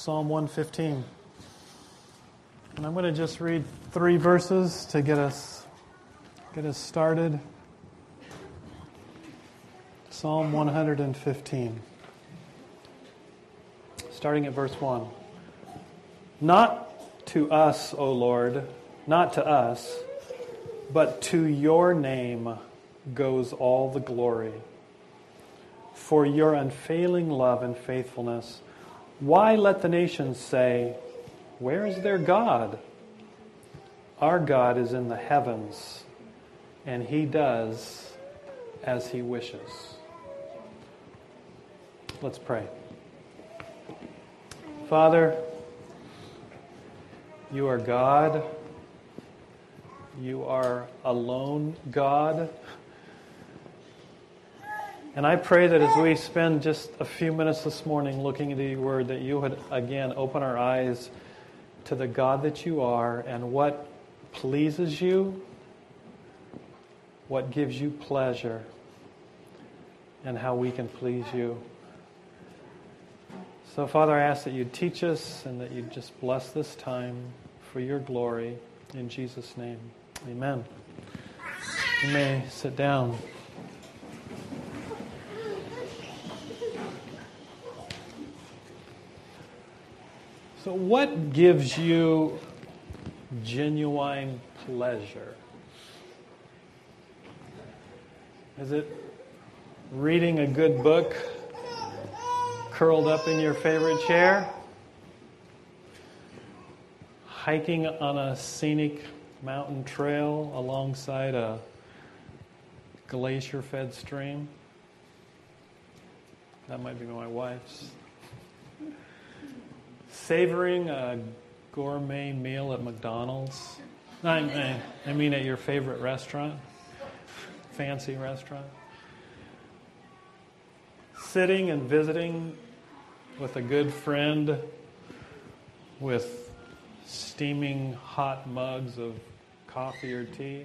Psalm 115. And I'm going to just read three verses to get us get us started. Psalm 115. Starting at verse 1. Not to us, O Lord, not to us, but to your name goes all the glory. For your unfailing love and faithfulness, why let the nations say, Where is their God? Our God is in the heavens, and he does as he wishes. Let's pray. Father, you are God. You are alone God. And I pray that as we spend just a few minutes this morning looking into your word, that you would again open our eyes to the God that you are and what pleases you, what gives you pleasure, and how we can please you. So, Father, I ask that you teach us and that you just bless this time for your glory. In Jesus' name, amen. You may sit down. What gives you genuine pleasure? Is it reading a good book curled up in your favorite chair? Hiking on a scenic mountain trail alongside a glacier fed stream? That might be my wife's savoring a gourmet meal at McDonald's? I, I mean, at your favorite restaurant, fancy restaurant. Sitting and visiting with a good friend with steaming hot mugs of coffee or tea.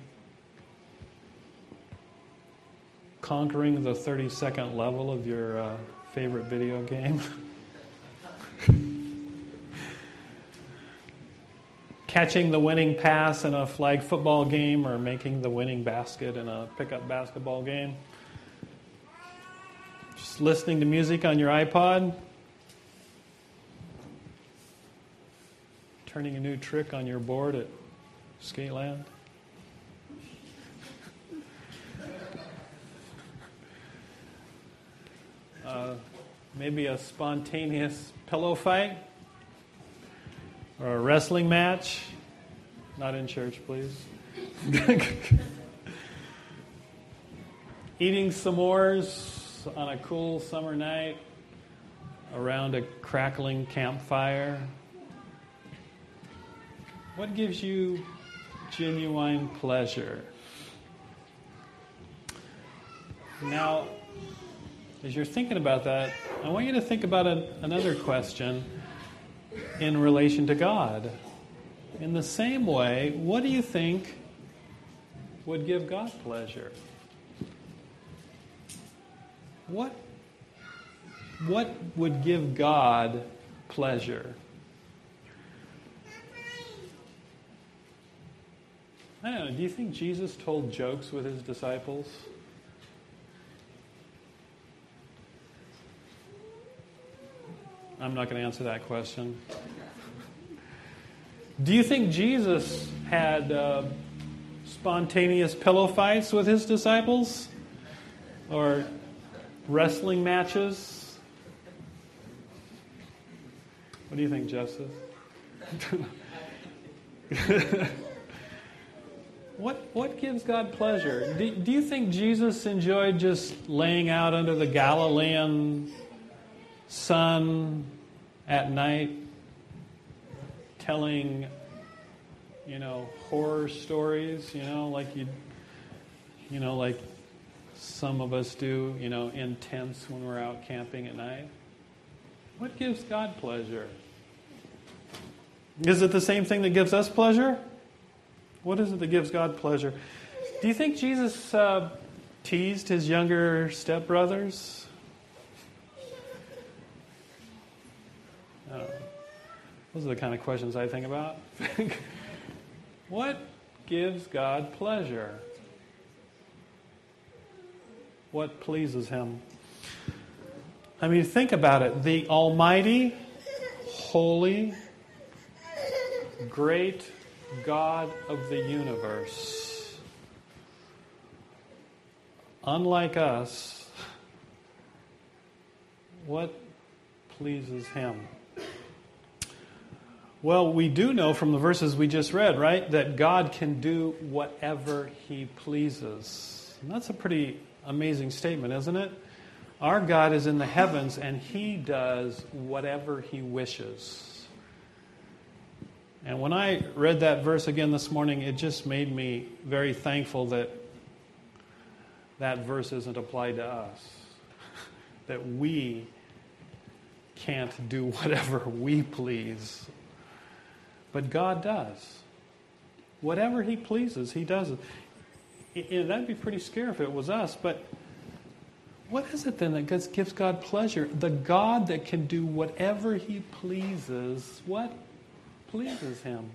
Conquering the 30 second level of your uh, favorite video game. catching the winning pass in a flag football game or making the winning basket in a pickup basketball game. Just listening to music on your iPod. Turning a new trick on your board at Skateland. Uh, maybe a spontaneous pillow fight or a wrestling match. Not in church, please. Eating s'mores on a cool summer night around a crackling campfire. What gives you genuine pleasure? Now, as you're thinking about that, I want you to think about another question in relation to God. In the same way, what do you think would give God pleasure? What, what would give God pleasure? I don't know, do you think Jesus told jokes with his disciples? I'm not going to answer that question. Do you think Jesus had uh, spontaneous pillow fights with his disciples? Or wrestling matches? What do you think, Justice? what, what gives God pleasure? Do, do you think Jesus enjoyed just laying out under the Galilean sun at night telling, you know, horror stories, you know, like you, you know, like some of us do, you know, in tents when we're out camping at night. What gives God pleasure? Is it the same thing that gives us pleasure? What is it that gives God pleasure? Do you think Jesus uh, teased his younger stepbrothers? Uh, those are the kind of questions I think about. what gives God pleasure? What pleases Him? I mean, think about it. The Almighty, holy, great God of the universe, unlike us, what pleases Him? Well, we do know from the verses we just read, right, that God can do whatever He pleases. And that's a pretty amazing statement, isn't it? Our God is in the heavens and He does whatever He wishes. And when I read that verse again this morning, it just made me very thankful that that verse isn't applied to us. that we can't do whatever we please but God does. Whatever He pleases, He does it. that'd be pretty scary if it was us, but what is it then that gives God pleasure? The God that can do whatever He pleases, what pleases Him?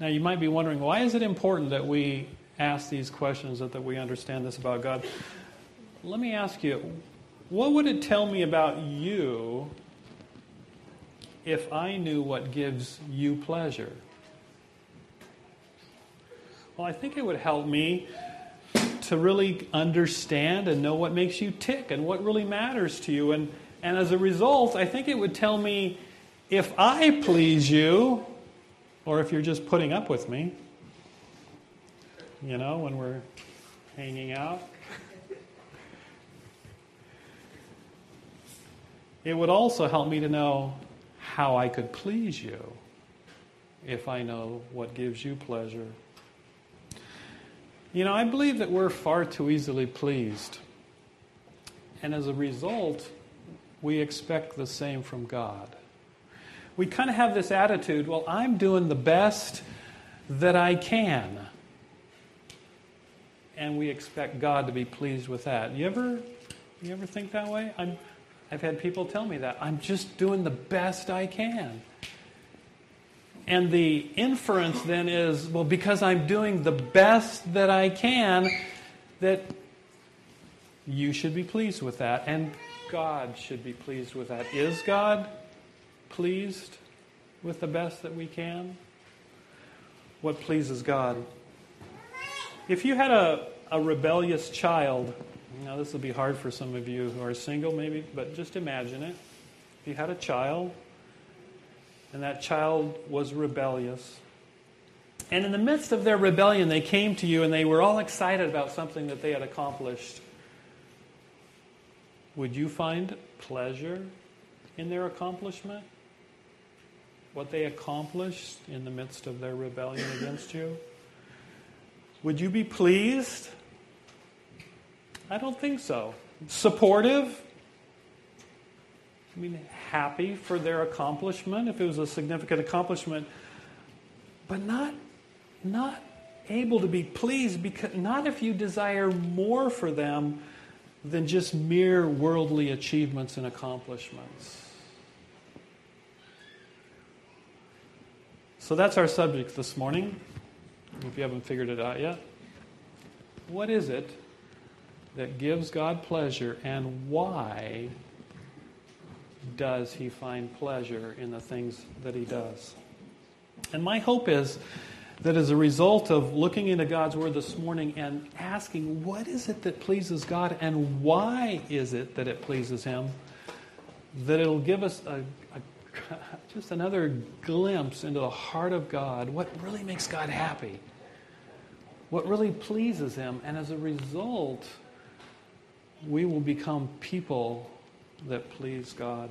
Now, you might be wondering, why is it important that we ask these questions, that, that we understand this about God? Let me ask you, what would it tell me about you if I knew what gives you pleasure? Well, I think it would help me to really understand and know what makes you tick and what really matters to you. And, and as a result, I think it would tell me if I please you, or if you're just putting up with me, you know, when we're hanging out. It would also help me to know how I could please you if I know what gives you pleasure. You know, I believe that we're far too easily pleased. And as a result, we expect the same from God. We kind of have this attitude well, I'm doing the best that I can. And we expect God to be pleased with that. You ever, you ever think that way? I'm, I've had people tell me that. I'm just doing the best I can. And the inference then is well, because I'm doing the best that I can, that you should be pleased with that, and God should be pleased with that. Is God pleased with the best that we can? What pleases God? If you had a, a rebellious child, now, this will be hard for some of you who are single, maybe, but just imagine it. If you had a child, and that child was rebellious, and in the midst of their rebellion, they came to you and they were all excited about something that they had accomplished. Would you find pleasure in their accomplishment? What they accomplished in the midst of their rebellion against you? Would you be pleased I don't think so. Supportive? I mean, happy for their accomplishment if it was a significant accomplishment, but not, not able to be pleased because not if you desire more for them than just mere worldly achievements and accomplishments. So that's our subject this morning, if you haven't figured it out yet. What is it that gives God pleasure, and why does he find pleasure in the things that he does? And my hope is that as a result of looking into God's Word this morning and asking, what is it that pleases God and why is it that it pleases Him, that it'll give us a, a, just another glimpse into the heart of God, what really makes God happy, what really pleases Him, and as a result, we will become people that please God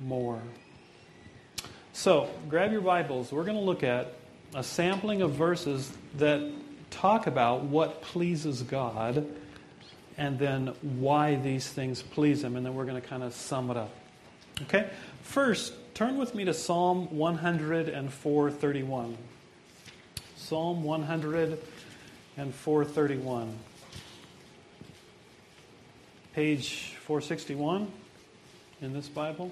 more. So, grab your Bibles. We're going to look at a sampling of verses that talk about what pleases God and then why these things please Him, and then we're going to kind of sum it up. Okay? First, turn with me to Psalm 104:31. Psalm 104:31 page 461. in this Bible?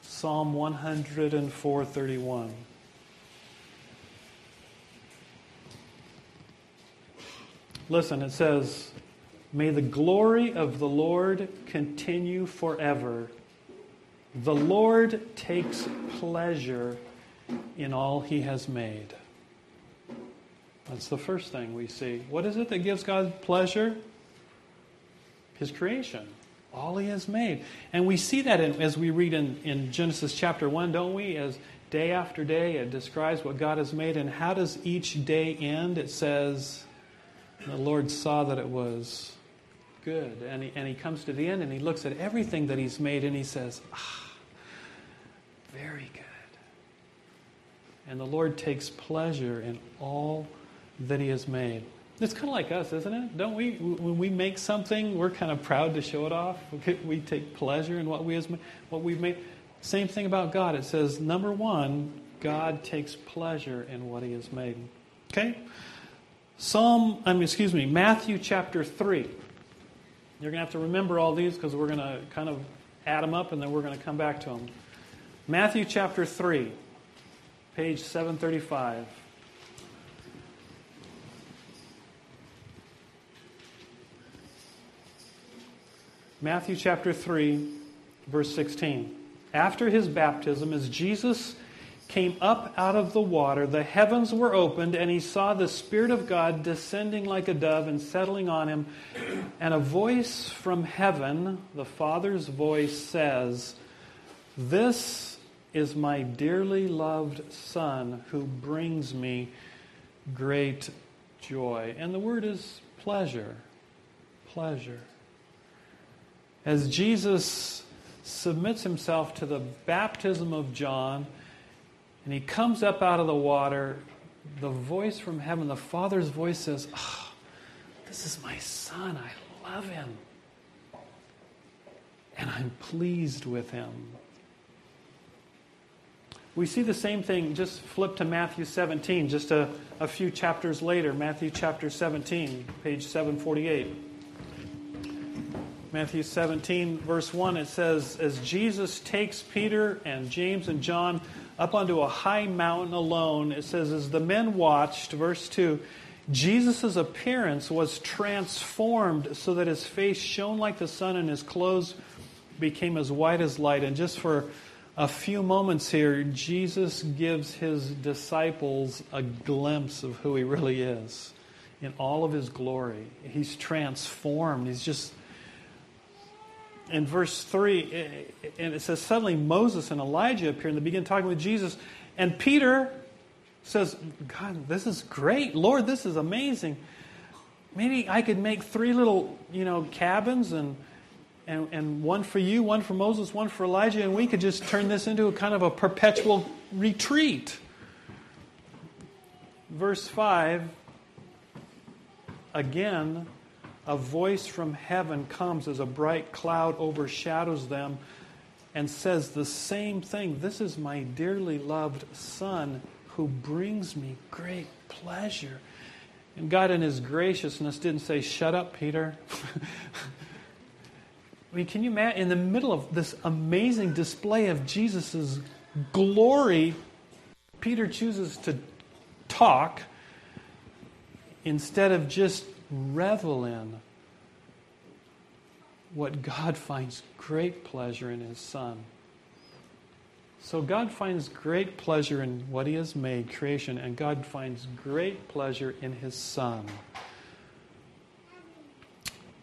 Psalm 104:31. Listen, it says, May the glory of the Lord continue forever. The Lord takes pleasure in all he has made. That's the first thing we see. What is it that gives God pleasure? His creation, all he has made. And we see that in, as we read in, in Genesis chapter 1, don't we? As day after day it describes what God has made. And how does each day end? It says, the Lord saw that it was good. And he, and he comes to the end and he looks at everything that he's made and he says, ah, very good. And the Lord takes pleasure in all that he has made. It's kind of like us, isn't it? Don't we? When we make something, we're kind of proud to show it off. We take pleasure in what we has, what we've made. Same thing about God. It says, number one, God takes pleasure in what He has made. Okay. Psalm, I mean, excuse me, Matthew chapter 3. You're going to have to remember all these because we're going to kind of add them up and then we're going to come back to them. Matthew chapter 3, page 735. Matthew chapter 3, verse 16. After his baptism, as Jesus came up out of the water, the heavens were opened, and he saw the Spirit of God descending like a dove and settling on him. And a voice from heaven, the Father's voice, says, This is my dearly loved Son who brings me great joy. And the word is pleasure. Pleasure. As Jesus submits himself to the baptism of John, and he comes up out of the water. The voice from heaven, the Father's voice says, oh, This is my son. I love him. And I'm pleased with him. We see the same thing. Just flip to Matthew 17, just a, a few chapters later. Matthew chapter 17, page 748. Matthew 17, verse 1, it says, As Jesus takes Peter and James and John up onto a high mountain alone. It says, as the men watched, verse 2, Jesus' appearance was transformed so that his face shone like the sun and his clothes became as white as light. And just for a few moments here, Jesus gives his disciples a glimpse of who he really is in all of his glory. He's transformed. He's just in verse 3, eh, eh, and it says, Suddenly Moses and Elijah appear and they begin talking with Jesus. And Peter says, God, this is great. Lord, this is amazing. Maybe I could make three little, you know, cabins and, and, and one for you, one for Moses, one for Elijah, and we could just turn this into a kind of a perpetual retreat. Verse 5 again, a voice from heaven comes as a bright cloud overshadows them and says the same thing This is my dearly loved Son who brings me great pleasure. And God, in His graciousness, didn't say, Shut up, Peter. I mean, can you imagine? In the middle of this amazing display of Jesus' glory, Peter chooses to talk instead of just revel in what God finds great pleasure in His Son. So God finds great pleasure in what He has made, creation, and God finds great pleasure in His Son.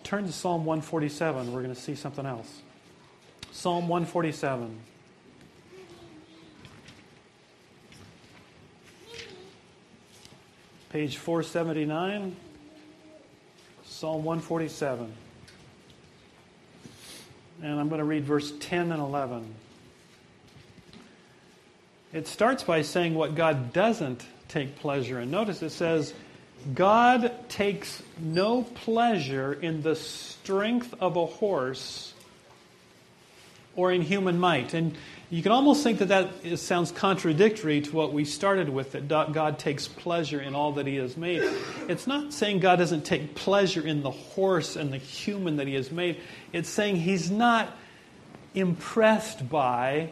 Turn to Psalm 147. We're going to see something else. Psalm 147. Page 479. Psalm 147. And I'm going to read verse 10 and 11. It starts by saying what God doesn't take pleasure in. Notice it says, God takes no pleasure in the strength of a horse or in human might. And you can almost think that that sounds contradictory to what we started with, that God takes pleasure in all that He has made. It's not saying God doesn't take pleasure in the horse and the human that He has made. It's saying He's not impressed by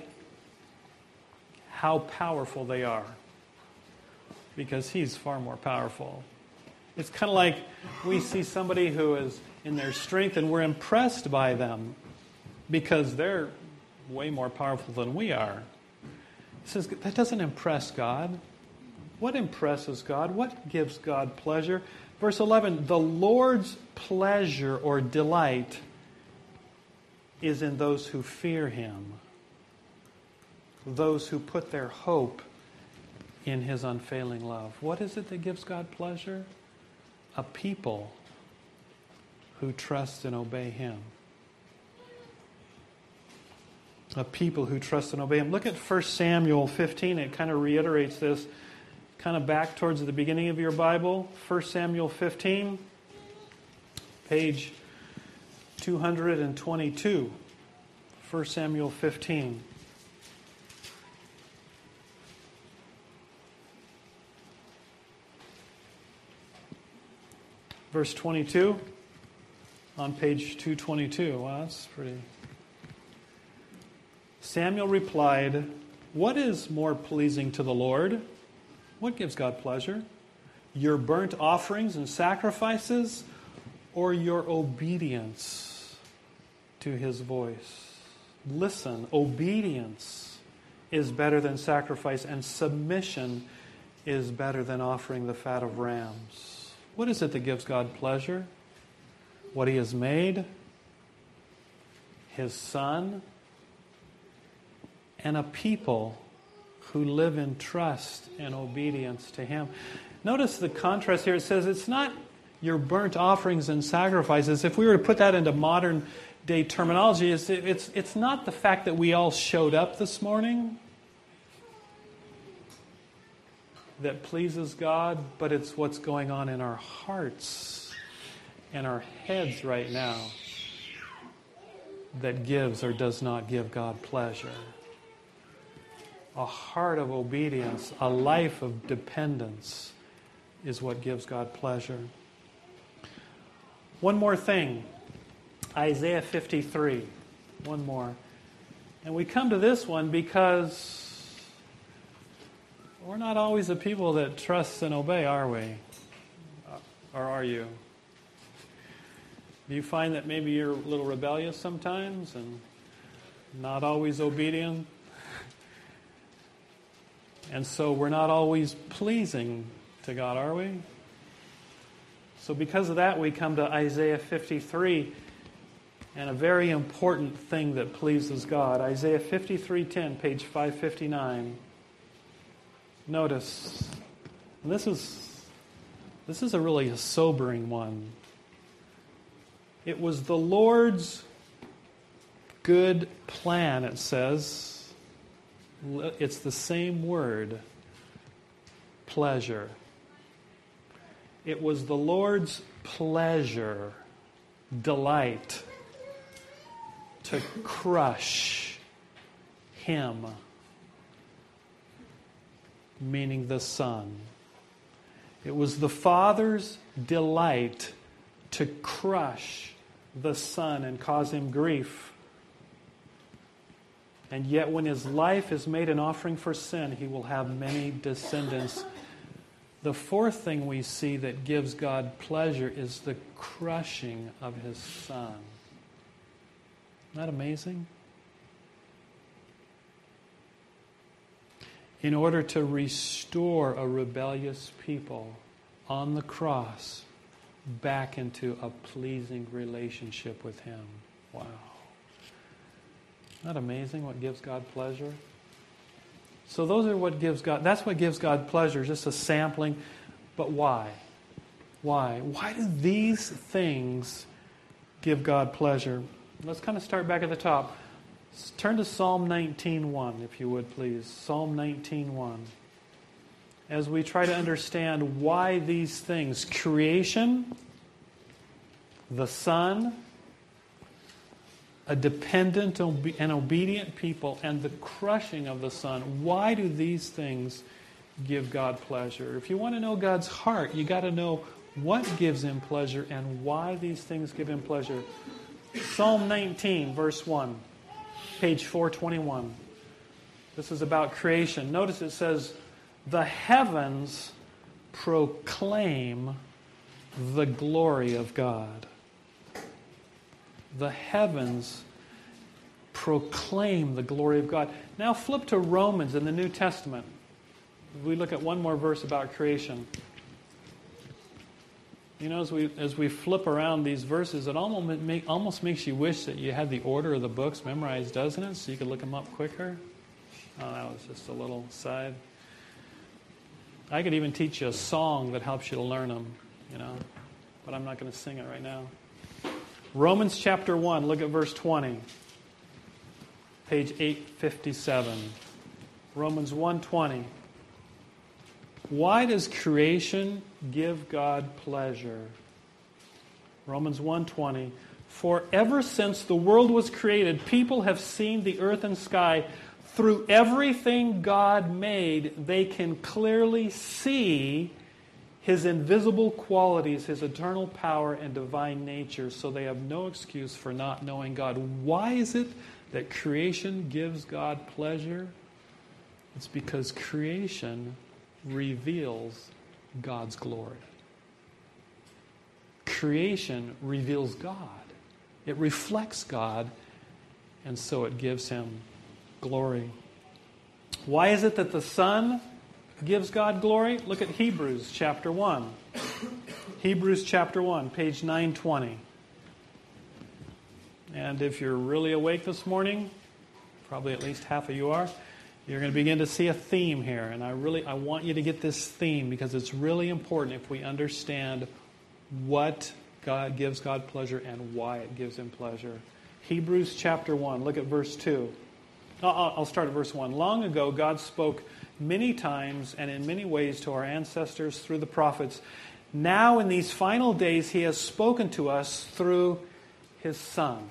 how powerful they are because he's far more powerful. It's kind of like we see somebody who is in their strength and we're impressed by them because they're way more powerful than we are. He says that doesn't impress God. What impresses God? What gives God pleasure? Verse 11 The Lord's pleasure or delight is in those who fear him, those who put their hope in his unfailing love. What is it that gives God pleasure? A people who trust and obey him. A people who trust and obey him. Look at 1 Samuel 15. It kind of reiterates this, kind of back towards the beginning of your Bible. 1 Samuel 15, page 222. 1 Samuel 15. Verse 22 on page 222. Wow, that's pretty. Samuel replied, What is more pleasing to the Lord? What gives God pleasure? Your burnt offerings and sacrifices, or your obedience to his voice? Listen, obedience is better than sacrifice, and submission is better than offering the fat of rams. What is it that gives God pleasure? What he has made, his son, and a people who live in trust and obedience to him. Notice the contrast here. It says it's not your burnt offerings and sacrifices. If we were to put that into modern day terminology, it's, it's, it's not the fact that we all showed up this morning that pleases God, but it's what's going on in our hearts and our heads right now that gives or does not give God pleasure. A heart of obedience, a life of dependence is what gives God pleasure. One more thing Isaiah 53. One more. And we come to this one because we're not always the people that trust and obey, are we? Uh, or are you? Do you find that maybe you're a little rebellious sometimes and not always obedient? And so we're not always pleasing to God, are we? So, because of that, we come to Isaiah 53 and a very important thing that pleases God. Isaiah 53:10, page 559. Notice, this is this is a really a sobering one. It was the Lord's good plan, it says. It's the same word, pleasure. It was the Lord's pleasure, delight to crush him, meaning the Son. It was the Father's delight to crush the Son and cause him grief. And yet, when his life is made an offering for sin, he will have many descendants. The fourth thing we see that gives God pleasure is the crushing of his Son. Isn't that amazing? In order to restore a rebellious people on the cross back into a pleasing relationship with Him. Wow. Isn't that amazing what gives God pleasure? So those are what gives God that's what gives God pleasure, just a sampling. But why? Why? Why do these things give God pleasure? Let's kind of start back at the top. Turn to Psalm 19:1 if you would please. Psalm 19:1. As we try to understand why these things, creation, the Son, a dependent and obedient people, and the crushing of the Son, why do these things give God pleasure? If you want to know God's heart, you got to know what gives him pleasure and why these things give him pleasure. Psalm 19, verse 1. page 421. This is about creation. Notice it says, The heavens proclaim the glory of God. The heavens proclaim the glory of God. Now flip to Romans in the New Testament. We look at one more verse about creation. You know, as we, as we flip around these verses, it almost, make, almost makes you wish that you had the order of the books memorized, doesn't it? So you could look them up quicker. Oh, that was just a little side. I could even teach you a song that helps you to learn them, you know, but I'm not going to sing it right now. Romans chapter 1, look at verse 20. Page 857. Romans 1:20. Why does creation give God pleasure? Romans 1:20 For ever since the world was created people have seen the earth and sky through everything God made they can clearly see his invisible qualities, his eternal power and divine nature so they have no excuse for not knowing God. Why is it that creation gives God pleasure? It's because creation reveals God's glory. Creation reveals God, it reflects God, and so it gives him glory. Why is it that the Son gives God glory? Look at Hebrews chapter 1. Hebrews chapter 1, page 920. And if you're really awake this morning, probably at least half of you are, you're going to begin to see a theme here. And I really I want you to get this theme because it's really important if we understand what God gives God pleasure and why it gives him pleasure. Hebrews chapter 1, look at verse 2. Uh, uh, I'll start at verse 1. Long ago, God spoke many times and in many ways to our ancestors through the prophets. Now, in these final days, He has spoken to us through His Son.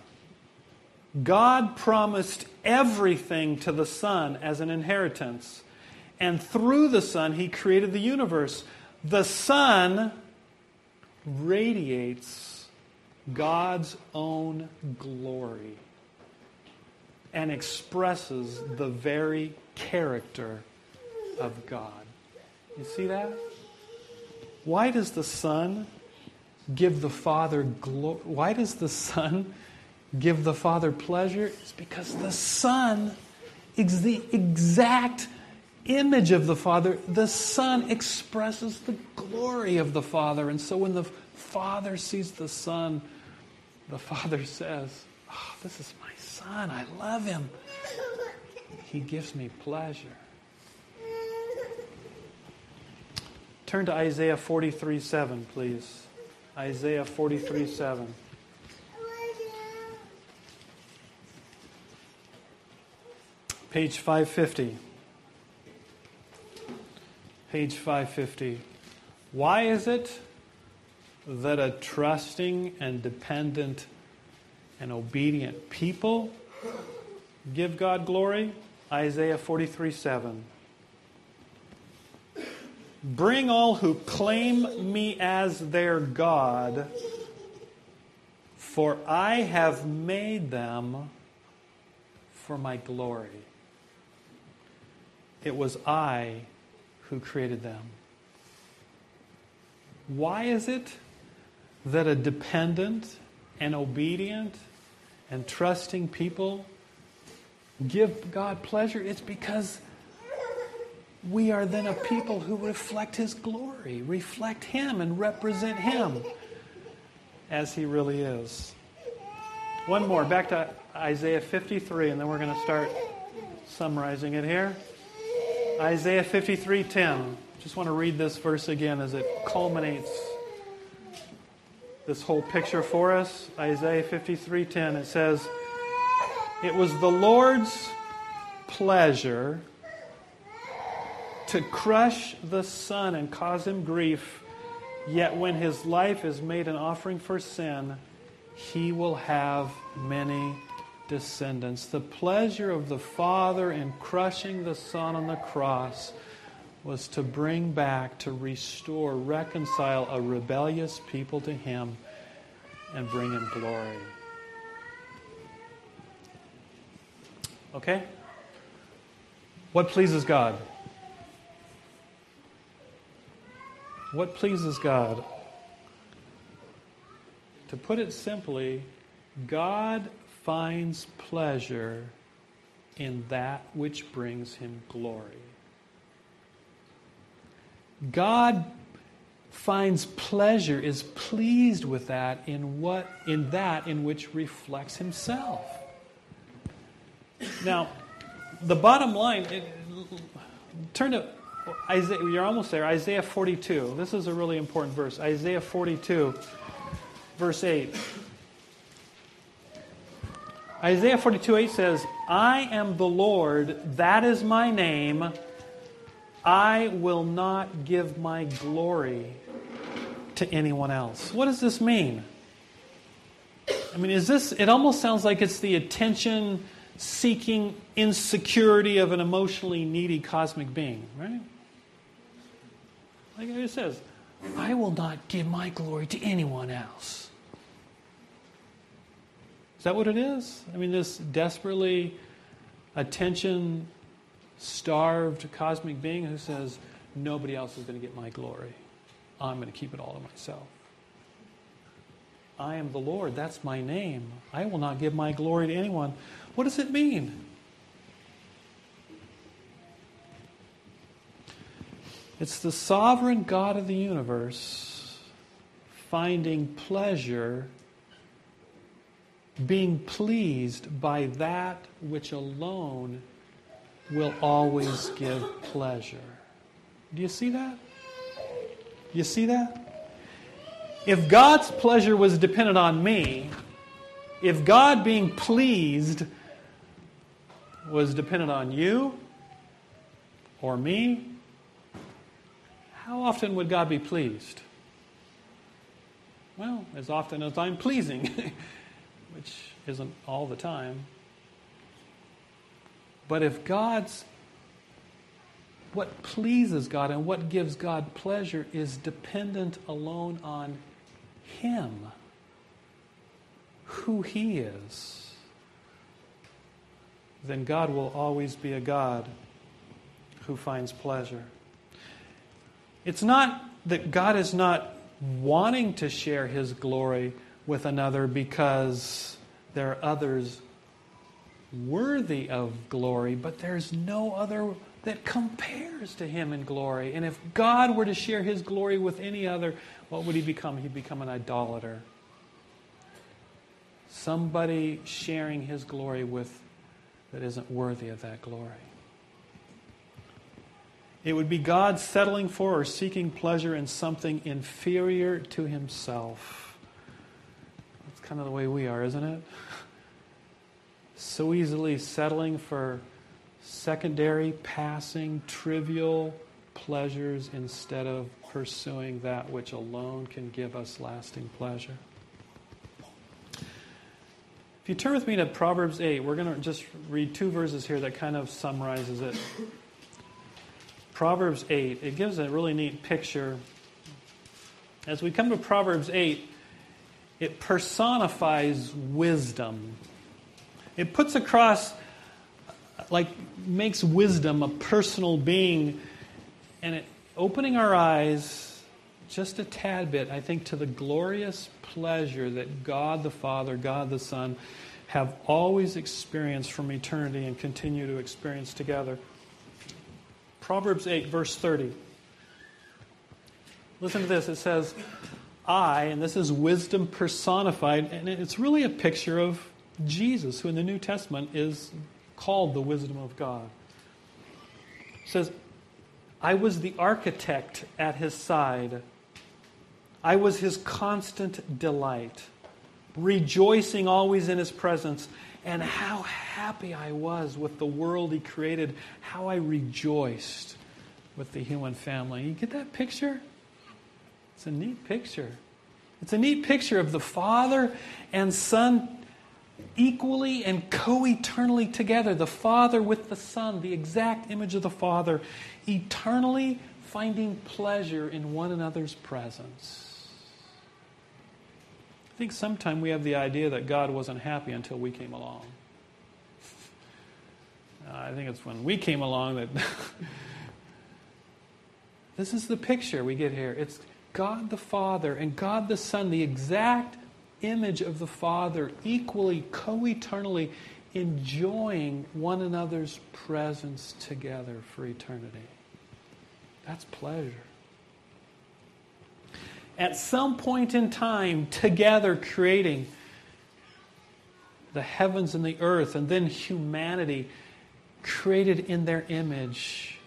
God promised everything to the Son as an inheritance. And through the Son, He created the universe. The Son radiates God's own glory and expresses the very character of God. You see that? Why does the Son give the Father glory? Why does the Son give the Father pleasure? It's because the Son is the exact image of the Father. The Son expresses the glory of the Father. And so when the Father sees the Son, the Father says, oh, This is my Son. I love him. He gives me pleasure. Turn to Isaiah 43 7, please. Isaiah 43 7. Page 550. Page 550. Why is it that a trusting and dependent and obedient people give God glory? Isaiah 43 7. Bring all who claim me as their God, for I have made them for my glory. It was I who created them. Why is it that a dependent and obedient and trusting people give God pleasure? It's because we are then a people who reflect His glory, reflect Him, and represent Him as He really is. One more, back to Isaiah 53, and then we're going to start summarizing it here. Isaiah 53:10. Just want to read this verse again as it culminates this whole picture for us. Isaiah 53:10. It says, "It was the Lord's pleasure to crush the son and cause him grief, yet when his life is made an offering for sin, he will have many descendants. The pleasure of the Father in crushing the Son on the cross was to bring back, to restore, reconcile a rebellious people to Him and bring Him glory. Okay? What pleases God? What pleases God? To put it simply, God finds pleasure in that which brings him glory. God finds pleasure, is pleased with that in what in that in which reflects himself. Now, the bottom line, it, turn to Isaiah, you're almost there. Isaiah 42. This is a really important verse. Isaiah 42, verse 8. Isaiah 42, 8 says, I am the Lord, that is my name. I will not give my glory to anyone else. What does this mean? I mean, is this, it almost sounds like it's the attention seeking insecurity of an emotionally needy cosmic being, right? Like it says, I will not give my glory to anyone else. Is that what it is? I mean, this desperately attention starved cosmic being who says, nobody else is going to get my glory. I'm going to keep it all to myself. I am the Lord. That's my name. I will not give my glory to anyone. What does it mean? It's the sovereign God of the universe finding pleasure, being pleased by that which alone will always give pleasure. Do you see that? You see that? If God's pleasure was dependent on me, if God being pleased was dependent on you or me, how often would God be pleased? Well, as often as I'm pleasing, which isn't all the time. But if God's what pleases God and what gives God pleasure is dependent alone on Him, who He is, then God will always be a God who finds pleasure. It's not that God is not wanting to share His glory with another because there are others worthy of glory, but there's no other that compares to him in glory. And if God were to share his glory with any other, what would he become? He'd become an idolater. Somebody sharing his glory with that isn't worthy of that glory. It would be God settling for or seeking pleasure in something inferior to himself. That's kind of the way we are, isn't it? so easily settling for secondary, passing, trivial pleasures instead of pursuing that which alone can give us lasting pleasure. If you turn with me to Proverbs 8, we're going to just read two verses here that kind of summarizes it. Proverbs 8, it gives a really neat picture. As we come to Proverbs 8, it personifies wisdom. It puts across, like, makes wisdom a personal being, and it opening our eyes just a tad bit, I think, to the glorious pleasure that God the Father, God the Son, have always experienced from eternity and continue to experience together. Proverbs 8, verse 30. Listen to this. It says, I, and this is wisdom personified, and it's really a picture of Jesus, who in the New Testament is called the wisdom of God. It says, I was the architect at his side. I was his constant delight, rejoicing always in his presence. And how happy I was with the world he created, how I rejoiced with the human family. You get that picture? It's a neat picture. It's a neat picture of the Father and Son equally and co eternally together. The Father with the Son, the exact image of the Father, eternally finding pleasure in one another's presence. I think sometimes we have the idea that God wasn't happy until we came along. Uh, I think it's when we came along that this is the picture we get here. It's God the Father and God the Son, the exact image of the Father, equally, co eternally enjoying one another's presence together for eternity. That's pleasure. At some point in time, together creating the heavens and the earth, and then humanity created in their image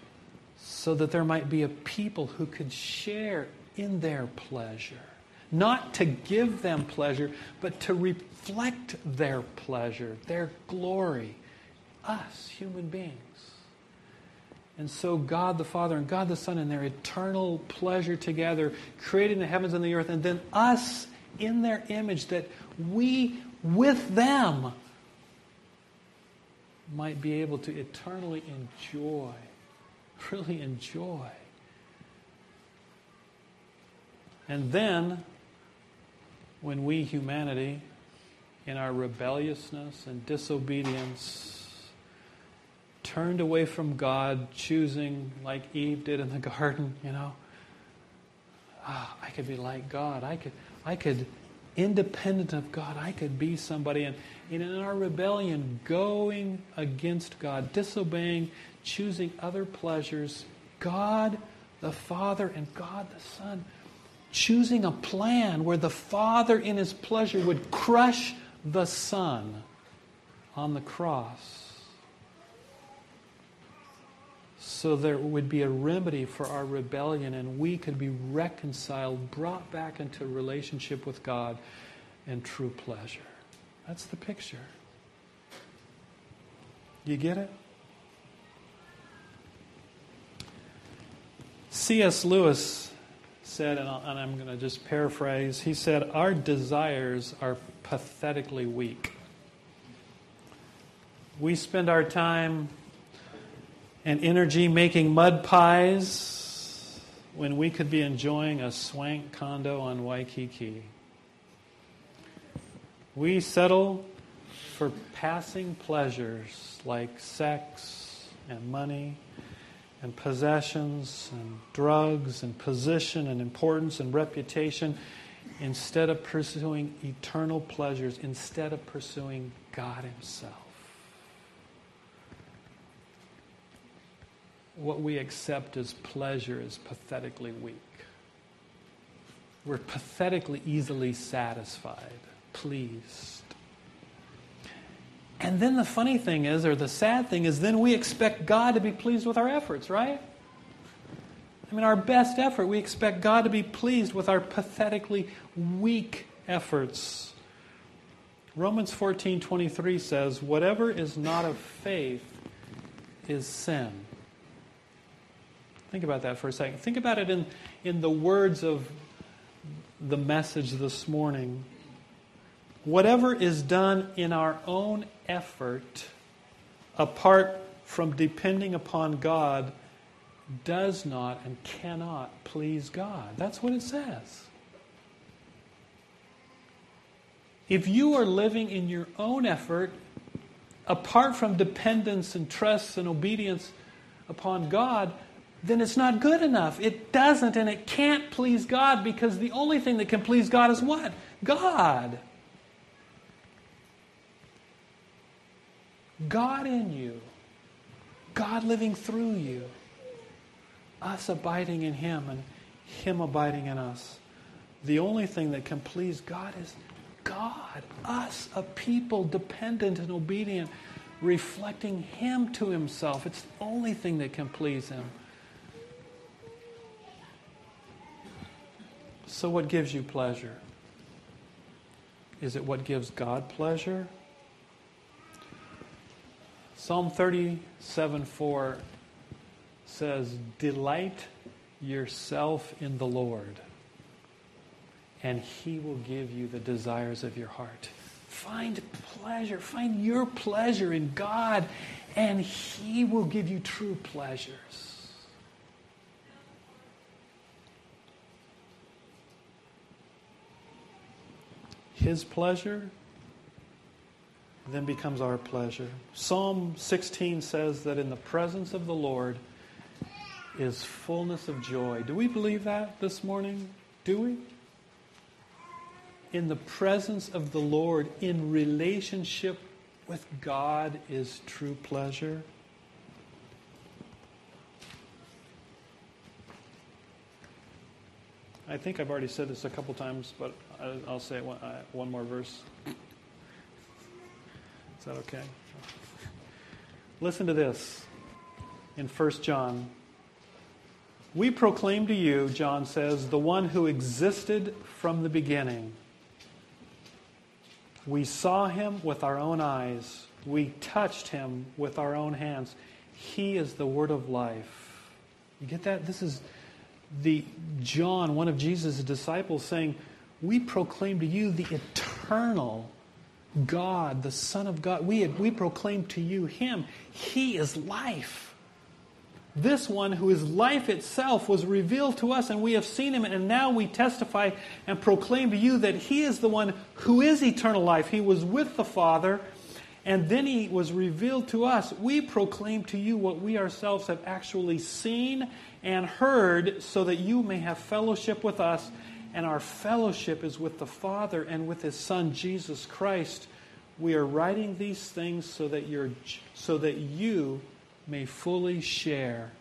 so that there might be a people who could share in their pleasure. Not to give them pleasure, but to reflect their pleasure, their glory. Us, human beings. And so, God the Father and God the Son, in their eternal pleasure together, creating the heavens and the earth, and then us in their image, that we, with them, might be able to eternally enjoy, really enjoy. And then, when we, humanity, in our rebelliousness and disobedience, turned away from God, choosing like Eve did in the garden, you know, ah, I could be like God. I could, I could, independent of God, I could be somebody. And, and in our rebellion, going against God, disobeying, choosing other pleasures, God the Father and God the Son choosing a plan where the Father, in his pleasure, would crush the Son on the cross. So there would be a remedy for our rebellion, and we could be reconciled, brought back into relationship with God and true pleasure. That's the picture. You get it? C.S. Lewis said, and, i am going to just paraphrase, he said, Our desires are pathetically weak. We spend our time and energy making mud pies when we could be enjoying a swank condo on Waikiki. We settle for passing pleasures like sex and money and possessions and drugs and position and importance and reputation instead of pursuing eternal pleasures, instead of pursuing God Himself. What we accept as pleasure is pathetically weak. We're pathetically easily satisfied, pleased. And then the funny thing is, or the sad thing is, then we expect God to be pleased with our efforts, right? I mean, our best effort, we expect God to be pleased with our pathetically weak efforts. Romans 14 23 says, Whatever is not of faith is sin. Think about that for a second. Think about it in, in the words of the message this morning. Whatever is done in our own effort, apart from depending upon God, does not and cannot please God. That's what it says. If you are living in your own effort, apart from dependence and trust and obedience upon God, then it's not good enough. It doesn't and it can't please God because the only thing that can please God is what? God. God in you, God living through you, us abiding in Him and Him abiding in us. The only thing that can please God is God, us, a people dependent and obedient, reflecting Him to Himself. It's the only thing that can please Him. So, what gives you pleasure? Is it what gives God pleasure? Psalm 37 4 says, Delight yourself in the Lord, and He will give you the desires of your heart. Find pleasure, find your pleasure in God, and He will give you true pleasures. His pleasure then becomes our pleasure. Psalm 16 says that in the presence of the Lord is fullness of joy. Do we believe that this morning? Do we? In the presence of the Lord, in relationship with God, is true pleasure. I think I've already said this a couple times, but I'll say one, uh, one more verse. Is that okay? Listen to this in 1 John. We proclaim to you, John says, the one who existed from the beginning. We saw him with our own eyes. We touched him with our own hands. He is the word of life. You get that? This is the John, one of Jesus' disciples, saying, We proclaim to you the eternal God, the Son of God. We, we proclaim to you Him. He is life. This one who is life itself was revealed to us, and we have seen him, and now we testify and proclaim to you that he is the one who is eternal life. He was with the Father, and then he was revealed to us. We proclaim to you what we ourselves have actually seen and heard, so that you may have fellowship with us and our fellowship is with the Father and with His Son, Jesus Christ. We are writing these things so that, you're, so that you may fully share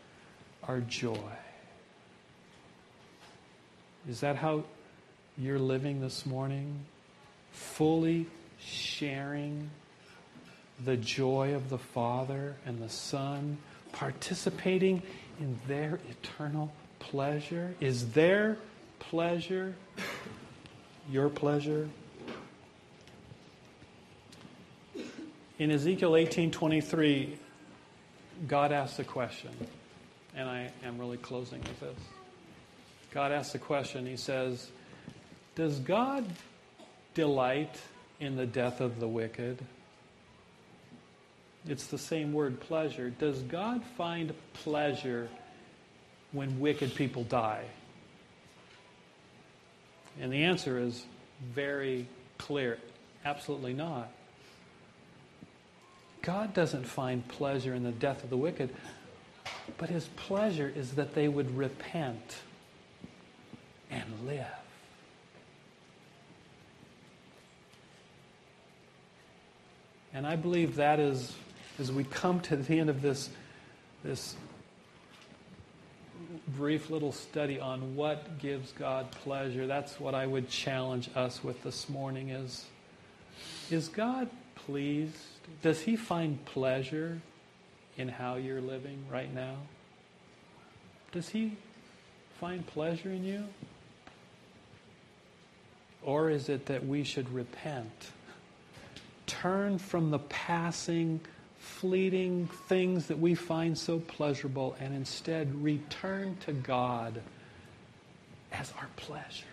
our joy. Is that how you're living this morning? Fully sharing the joy of the Father and the Son, participating in their eternal pleasure? Is there pleasure, your pleasure. In Ezekiel 18:23, God asks a question, and I am really closing with this. God asks a question. He says, "Does God delight in the death of the wicked?" It's the same word, pleasure. Does God find pleasure when wicked people die? And the answer is very clear absolutely not. God doesn't find pleasure in the death of the wicked, but his pleasure is that they would repent and live. And I believe that is, as we come to the end of this, this brief little study on what gives God pleasure. That's what I would challenge us with this morning is is God pleased? Does he find pleasure in how you're living right now? Does he find pleasure in you? Or is it that we should repent? Turn from the passing fleeting things that we find so pleasurable and instead return to God as our pleasure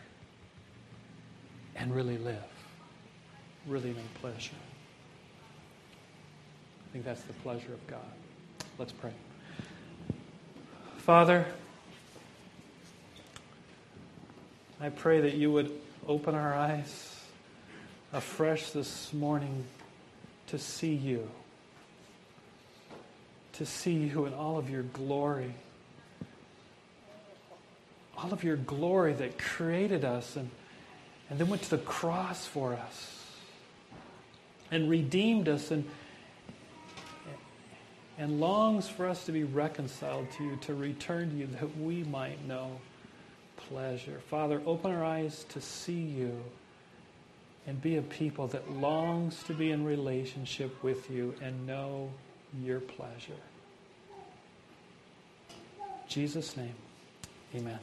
and really live. Really know pleasure. I think that's the pleasure of God. Let's pray. Father, I pray that you would open our eyes afresh this morning to see you to see you in all of your glory. All of your glory that created us and, and then went to the cross for us and redeemed us and, and longs for us to be reconciled to you, to return to you, that we might know pleasure. Father, open our eyes to see you and be a people that longs to be in relationship with you and know your pleasure. In Jesus' name, amen.